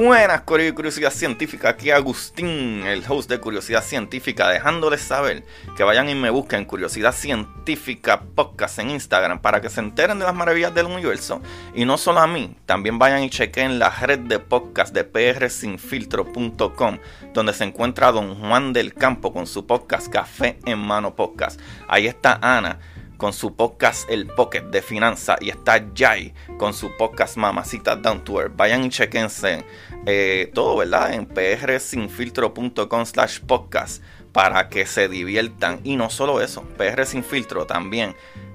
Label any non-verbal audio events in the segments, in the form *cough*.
Buenas, Curiosidad Científica. Aquí Agustín, el host de Curiosidad Científica, dejándoles saber que vayan y me busquen Curiosidad Científica Podcast en Instagram para que se enteren de las maravillas del universo. Y no solo a mí, también vayan y chequen la red de podcast de prsinfiltro.com, donde se encuentra Don Juan del Campo con su podcast Café en Mano Podcast. Ahí está Ana con su podcast El Pocket de Finanza y está Jai con su podcast Mamacita Down to Earth. Vayan y chequense eh, todo, ¿verdad? En prsinfiltro.com slash podcast para que se diviertan. Y no solo eso, PR Sin Filtro también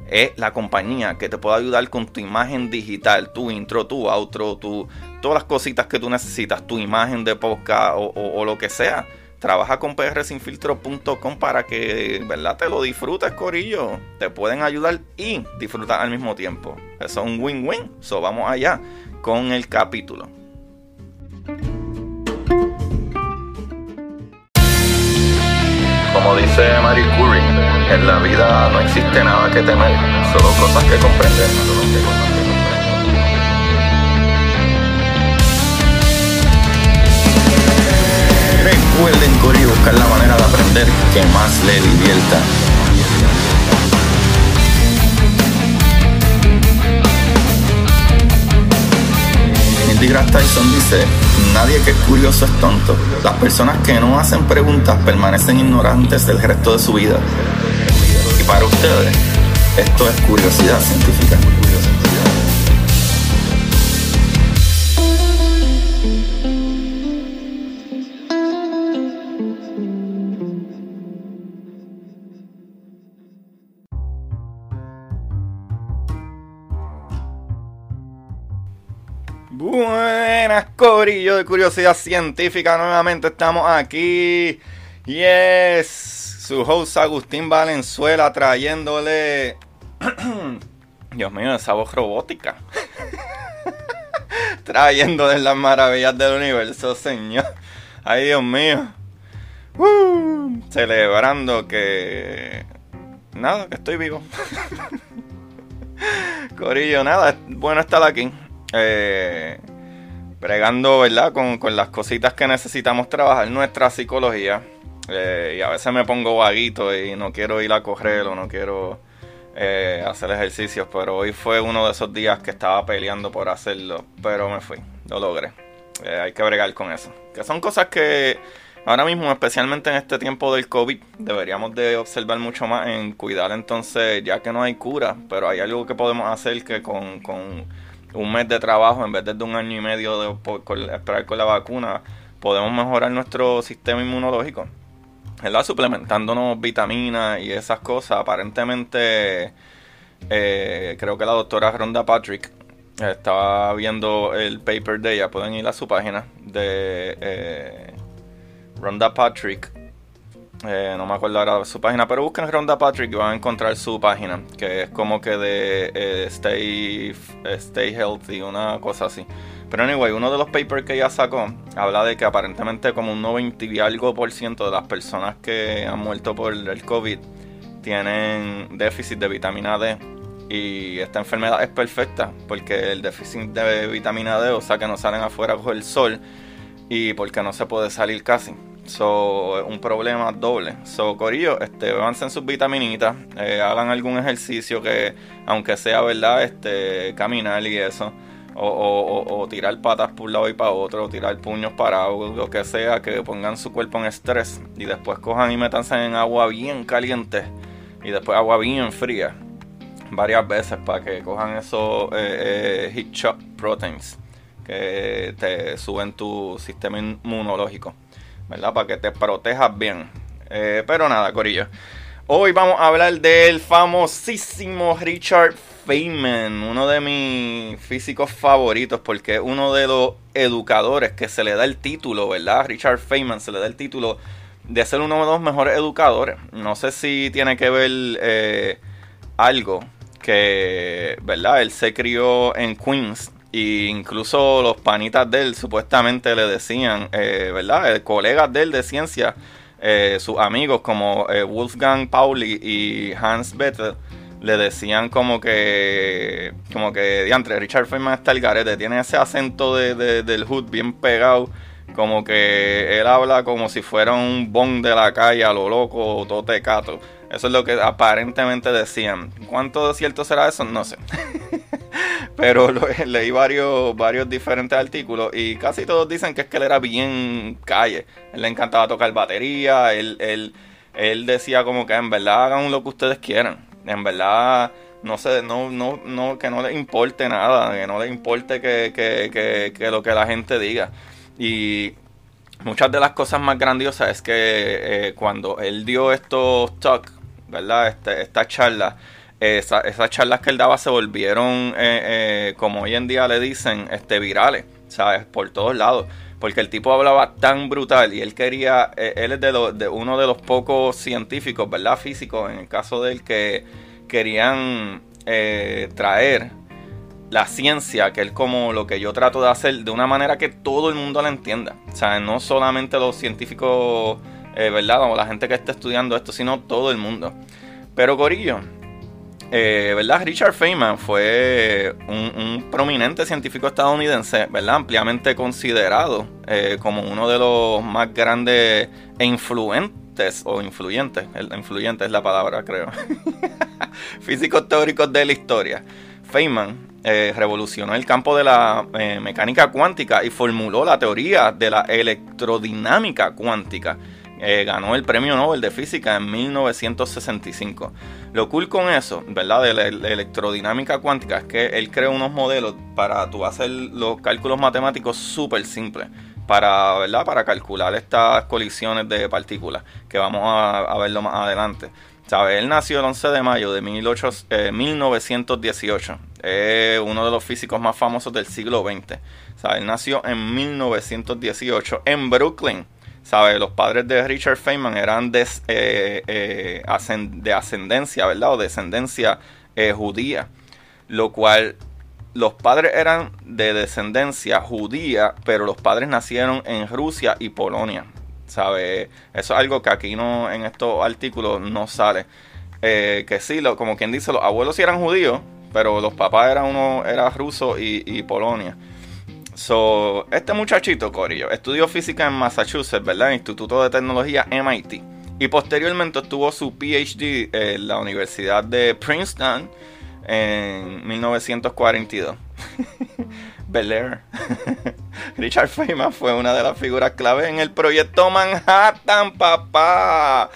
es la compañía que te puede ayudar con tu imagen digital, tu intro, tu outro, tu, todas las cositas que tú necesitas, tu imagen de podcast o, o lo que sea trabaja con prsinfiltro.com para que, ¿verdad? Te lo disfrutes, Corillo. Te pueden ayudar y disfrutar al mismo tiempo. Eso es un win-win. So, vamos allá con el capítulo. Como dice Marie Curie, en la vida no existe nada que temer, solo cosas que comprender. Recuerden correr y buscar la manera de aprender que más le divierta. DeGrasse Tyson dice, nadie que es curioso es tonto. Las personas que no hacen preguntas permanecen ignorantes del resto de su vida. Y para ustedes, esto es curiosidad científica. Buenas, Corillo de Curiosidad Científica. Nuevamente estamos aquí. Yes, su host Agustín Valenzuela trayéndole. *clears throat* Dios mío, esa voz robótica. *laughs* trayéndole las maravillas del universo, señor. Ay, Dios mío. Uh, celebrando que. Nada, que estoy vivo. *laughs* Corillo, nada, bueno estar aquí eh, bregando, ¿verdad? Con, las cositas que necesitamos trabajar nuestra psicología. Eh, y a veces me pongo vaguito y no quiero ir a correr o no quiero eh, hacer ejercicios. Pero hoy fue uno de esos días que estaba peleando por hacerlo. Pero me fui, lo logré. Eh, hay que bregar con eso. Que son cosas que ahora mismo, especialmente en este tiempo del COVID, deberíamos de observar mucho más en cuidar entonces, ya que no hay cura, pero hay algo que podemos hacer que con, con un mes de trabajo en vez de un año y medio de esperar con la vacuna, podemos mejorar nuestro sistema inmunológico. ¿verdad? Suplementándonos vitaminas y esas cosas. Aparentemente, eh, creo que la doctora Ronda Patrick estaba viendo el paper de ella. Pueden ir a su página de eh, Ronda Patrick eh, no me acuerdo ahora su página, pero busquen Ronda Patrick y van a encontrar su página, que es como que de eh, Stay, eh, Stay Healthy, una cosa así. Pero anyway, uno de los papers que ella sacó habla de que aparentemente como un 90 y algo por ciento de las personas que han muerto por el COVID tienen déficit de vitamina D. Y esta enfermedad es perfecta porque el déficit de vitamina D, o sea que no salen afuera con el sol y porque no se puede salir casi. So, un problema doble. So, Corillo, este, avancen sus vitaminitas, eh, hagan algún ejercicio que, aunque sea verdad, este, caminar y eso, o, tirar patas por un lado y para otro, o tirar puños para lo que sea, que pongan su cuerpo en estrés y después cojan y metanse en agua bien caliente y después agua bien fría varias veces para que cojan esos eh, eh, heat shock proteins que te suben tu sistema inmunológico. ¿Verdad? Para que te protejas bien. Eh, pero nada, Corillo. Hoy vamos a hablar del famosísimo Richard Feynman, uno de mis físicos favoritos, porque es uno de los educadores que se le da el título, ¿verdad? Richard Feynman se le da el título de ser uno de los mejores educadores. No sé si tiene que ver eh, algo que, ¿verdad? Él se crió en Queens, y incluso los panitas de él supuestamente le decían, eh, ¿verdad? Eh, colegas de él de ciencia, eh, sus amigos como Wolfgang Pauli y Hans Bettel, le decían como que, como que, diantre, Richard Feynman está el garete, tiene ese acento de, del hood bien pegado, como que él habla como si fuera un bon de la calle a lo loco todo tecato. Eso es lo que aparentemente decían. ¿Cuánto de cierto será eso? No sé. *laughs* Pero *laughs* leí varios, varios diferentes artículos y casi todos dicen que es que él era bien calle. Él le encantaba tocar batería, él, él, él decía como que en verdad hagan lo que ustedes quieran. En verdad no sé, no, no, no, que no les importe nada, que no les importe que, que, que, que, lo que la gente diga. Y muchas de las cosas más grandiosas es que eh, cuando él dio estos talks, ¿verdad? Este, esta charla, esas charlas que él daba se volvieron, eh, eh, como hoy en día le dicen, este, virales, ¿sabes? Por todos lados. Porque el tipo hablaba tan brutal y él quería, eh, él es de, uno de los pocos científicos, ¿verdad? Físicos, en el caso de él, que querían traer la ciencia, que es como lo que yo trato de hacer, de una manera que todo el mundo la entienda. O sea, no solamente los científicos, ¿verdad? O la gente que está estudiando esto, sino todo el mundo. Pero Corillo, eh, ¿verdad? Richard Feynman fue un, prominente científico estadounidense, ¿verdad? Ampliamente considerado eh, como uno de los más grandes e influentes, o influyentes, el influyente es la palabra, creo, *laughs* físicos teóricos de la historia. Feynman eh, revolucionó el campo de la mecánica cuántica y formuló la teoría de la electrodinámica cuántica eh, ganó el premio Nobel de Física en 1965. Lo cool con eso, ¿verdad? De la, electrodinámica cuántica es que él creó unos modelos para tú hacer los cálculos matemáticos súper simples. Para, ¿verdad? para calcular estas colisiones de partículas, que vamos a, verlo más adelante. ¿Sabe? Él nació el 11 de mayo de 1918. Es uno de los físicos más famosos del siglo XX. ¿Sabe? Él nació en 1918 en Brooklyn, ¿Sabe? Los padres de Richard Feynman eran de, eh, eh, de ascendencia, ¿verdad? O descendencia eh, judía. Lo cual los padres eran de descendencia judía, pero los padres nacieron en Rusia y Polonia. ¿Sabe? Eso es algo que aquí no, en estos artículos no sale. que sí, lo, como quien dice, los abuelos sí eran judíos, pero los papás eran uno, era ruso y Polonia. So, este muchachito, Corillo, estudió física en Massachusetts, ¿verdad? Instituto de Tecnología MIT. Y posteriormente obtuvo su PhD en la Universidad de Princeton en 1942. *laughs* Bel Air. *laughs* Richard Feynman fue una de las figuras clave en el proyecto Manhattan, papá.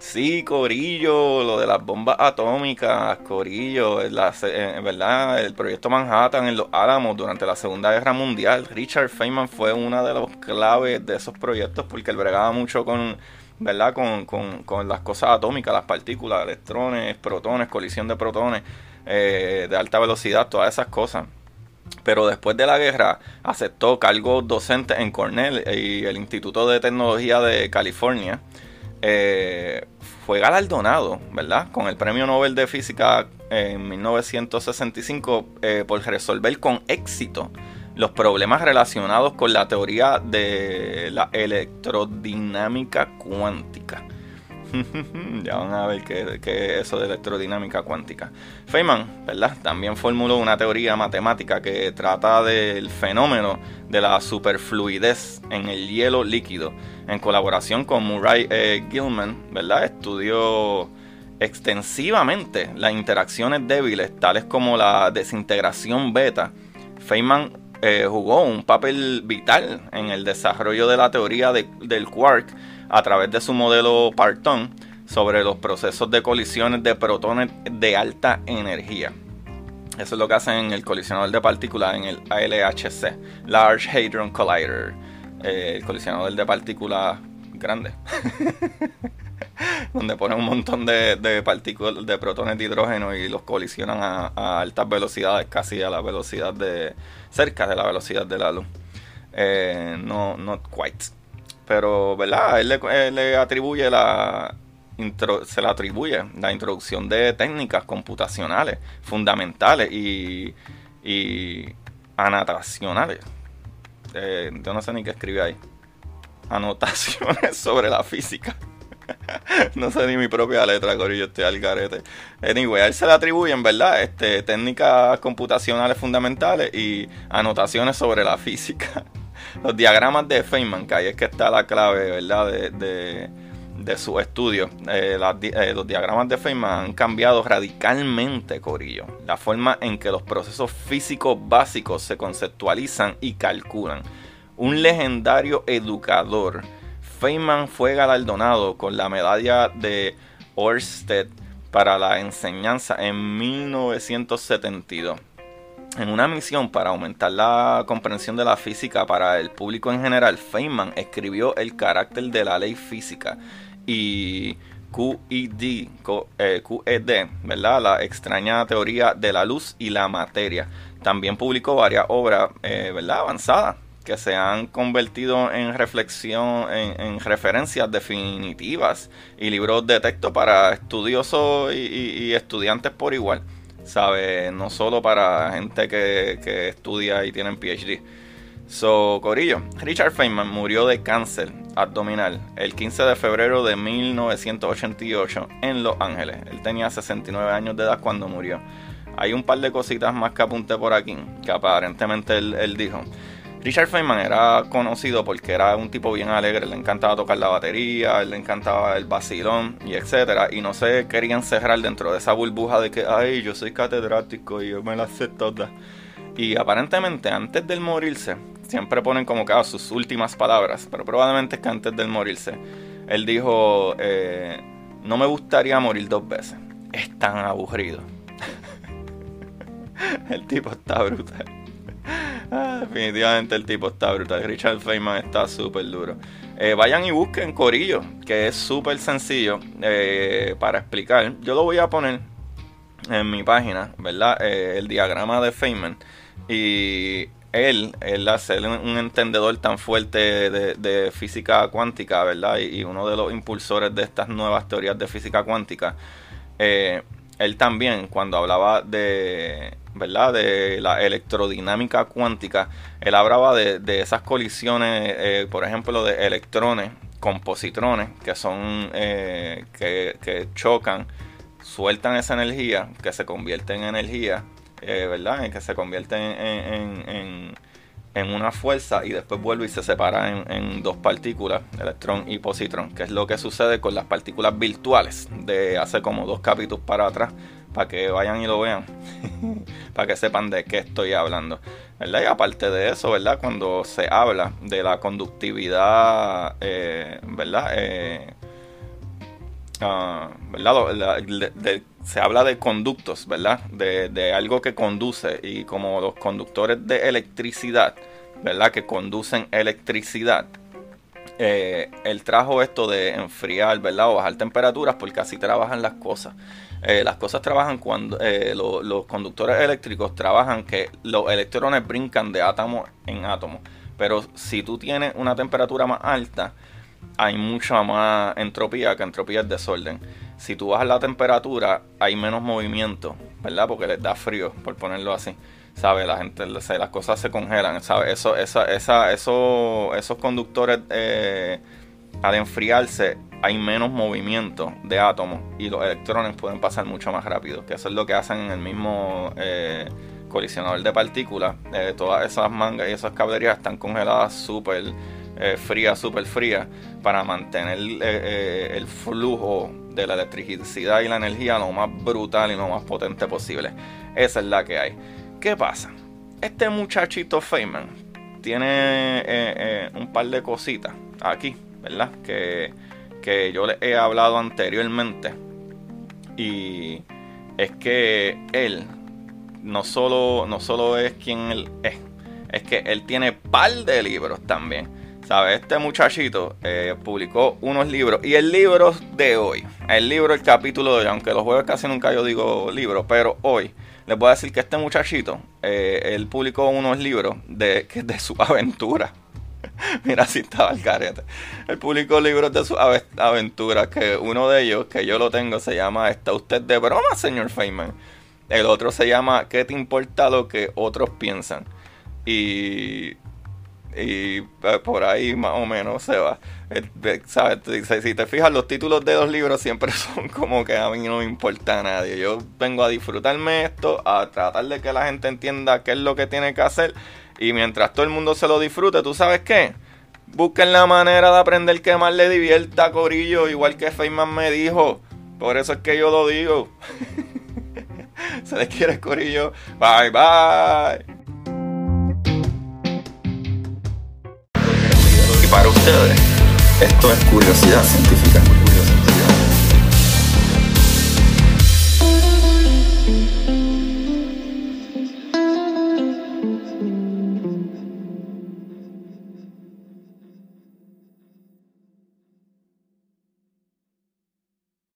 Sí, Corillo, lo de las bombas atómicas, Corillo, ¿verdad? El proyecto Manhattan en los Álamos durante la Segunda Guerra Mundial. Richard Feynman fue una de las claves de esos proyectos porque él bregaba mucho con, ¿verdad? Con, con, las cosas atómicas, las partículas, electrones, protones, colisión de protones eh, de alta velocidad, todas esas cosas. Pero después de la guerra aceptó cargos docentes en Cornell y el Instituto de Tecnología de California eh, fue galardonado, ¿verdad? Con el Premio Nobel de Física en 1965 eh, por resolver con éxito los problemas relacionados con la teoría de la electrodinámica cuántica. *laughs* ya van a ver qué, es eso de electrodinámica cuántica. Feynman, ¿verdad? También formuló una teoría matemática que trata del fenómeno de la superfluidez en el hielo líquido. En colaboración con Murray eh, Gilman, ¿verdad? Estudió extensivamente las interacciones débiles, tales como la desintegración beta. Feynman eh, jugó un papel vital en el desarrollo de la teoría del quark a través de su modelo Parton sobre los procesos de colisiones de protones de alta energía. Eso es lo que hacen en el colisionador de partículas, en el ALHC, Large Hadron Collider, eh, el colisionador de partículas grande, *laughs* donde ponen un montón de, partículas, de protones de hidrógeno y los colisionan a, altas velocidades, casi a la velocidad de, cerca de la velocidad de la luz. Eh, no, not quite pero, ¿verdad? Él le, atribuye la, se le atribuye la introducción de técnicas computacionales fundamentales y, y anotacionales. Eh, yo no sé ni qué escribe ahí. Anotaciones *laughs* sobre la física. *laughs* no sé ni mi propia letra, Corillo, estoy al garete. Anyway, a él se le atribuyen, ¿verdad? Este, técnicas computacionales fundamentales y anotaciones sobre la física. *laughs* Los diagramas de Feynman, que ahí es que está la clave, ¿verdad? De, su estudio. Eh, eh, los diagramas de Feynman han cambiado radicalmente, Corillo, la forma en que los procesos físicos básicos se conceptualizan y calculan. Un legendario educador Feynman fue galardonado con la medalla de Orsted para la enseñanza en 1972. En una misión para aumentar la comprensión de la física para el público en general, Feynman escribió el carácter de la ley física y QED, eh, QED, ¿verdad? La extraña teoría de la luz y la materia. También publicó varias obras, eh, ¿verdad? Avanzadas que se han convertido en reflexión, en, referencias definitivas y libros de texto para estudiosos y, estudiantes por igual, ¿sabe? No solo para gente que, que estudia y tienen PhD. So, Corillo, Richard Feynman murió de cáncer abdominal el 15 de febrero de 1988 en Los Ángeles. Él tenía 69 años de edad cuando murió. Hay un par de cositas más que apunté por aquí, que aparentemente él dijo. Richard Feynman era conocido porque era un tipo bien alegre, le encantaba tocar la batería, le encantaba el vacilón y etcétera, y no se querían cerrar dentro de esa burbuja de que, ay, yo soy catedrático y yo me las sé todas. Y aparentemente antes del morirse, siempre ponen como que sus últimas palabras, pero probablemente es que antes del morirse, él dijo, eh, no me gustaría morir dos veces, es tan aburrido. *laughs* el tipo está brutal. *laughs* Definitivamente el tipo está brutal. Richard Feynman está súper duro. Eh, vayan y busquen Corillo, que es súper sencillo eh, para explicar. Yo lo voy a poner en mi página, ¿verdad? Eh, el diagrama de Feynman. Y él, él hace un entendedor tan fuerte de, física cuántica, ¿verdad? Y, uno de los impulsores de estas nuevas teorías de física cuántica. Él también, cuando hablaba de ¿verdad? De la electrodinámica cuántica, él hablaba de, esas colisiones, eh, por ejemplo, de electrones con positrones, que son, eh, que, chocan, sueltan esa energía, que se convierte en energía, eh, ¿verdad? En que se convierten en, en, una fuerza y después vuelve y se separa en, dos partículas, electrón y positrón, que es lo que sucede con las partículas virtuales de hace como dos capítulos para atrás para que vayan y lo vean, *laughs* para que sepan de qué estoy hablando. ¿verdad? Y aparte de eso, ¿verdad? Cuando se habla de la conductividad, eh, ¿verdad? Eh, ah, ¿verdad? Se habla de conductos, ¿verdad? De, de, algo que conduce y como los conductores de electricidad, ¿verdad? Que conducen electricidad. Eh, él trajo esto de enfriar, ¿verdad? O bajar temperaturas porque así trabajan las cosas. Eh, las cosas trabajan cuando eh, los conductores eléctricos trabajan que los electrones brincan de átomo en átomo. Pero si tú tienes una temperatura más alta, hay mucha más entropía, que entropía es desorden. Si tú bajas la temperatura, hay menos movimiento, ¿verdad? Porque les da frío, por ponerlo así. ¿Sabes? La gente, las cosas se congelan, ¿sabes? Eso, eso, esos conductores, eh, al enfriarse, hay menos movimiento de átomos y los electrones pueden pasar mucho más rápido, que eso es lo que hacen en el mismo eh, colisionador de partículas. Eh, todas esas mangas y esas cablerías están congeladas súper eh, frías, súper frías, para mantener el flujo de la electricidad y la energía lo más brutal y lo más potente posible. Esa es la que hay. ¿Qué pasa? Este muchachito Feynman tiene un par de cositas aquí, ¿verdad? Que que yo les he hablado anteriormente. Y es que él no solo, no solo es quien él es, es que él tiene par de libros también. ¿Sabe? Este muchachito eh, publicó unos libros. Y el libro de hoy, el libro, el capítulo de hoy, aunque los jueves casi nunca yo digo libro, pero hoy les voy a decir que este muchachito, eh, él publicó unos libros de, de su aventura. *laughs* Mira si estaba el carete. Él publicó libros de sus aventuras, que uno de ellos, que yo lo tengo, se llama ¿Está usted de broma, señor Feynman? El otro se llama ¿Qué te importa lo que otros piensan? Y y eh, por ahí más o menos se va. Eh, ¿Sabes? Si te fijas, los títulos de los libros siempre *laughs* son como que a mí no me importa a nadie. Yo vengo a disfrutarme esto, a tratar de que la gente entienda qué es lo que tiene que hacer. Y mientras todo el mundo se lo disfrute, ¿tú sabes qué? Busquen la manera de aprender que más le divierta, Corillo, igual que Feynman me dijo. Por eso es que yo lo digo. *laughs* se les quiere, Corillo. Bye, bye. Para ustedes. Esto es curiosidad científica.